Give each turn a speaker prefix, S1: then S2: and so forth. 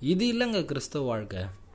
S1: இது இல்லைங்க கிறிஸ்தவ வாழ்க்கை.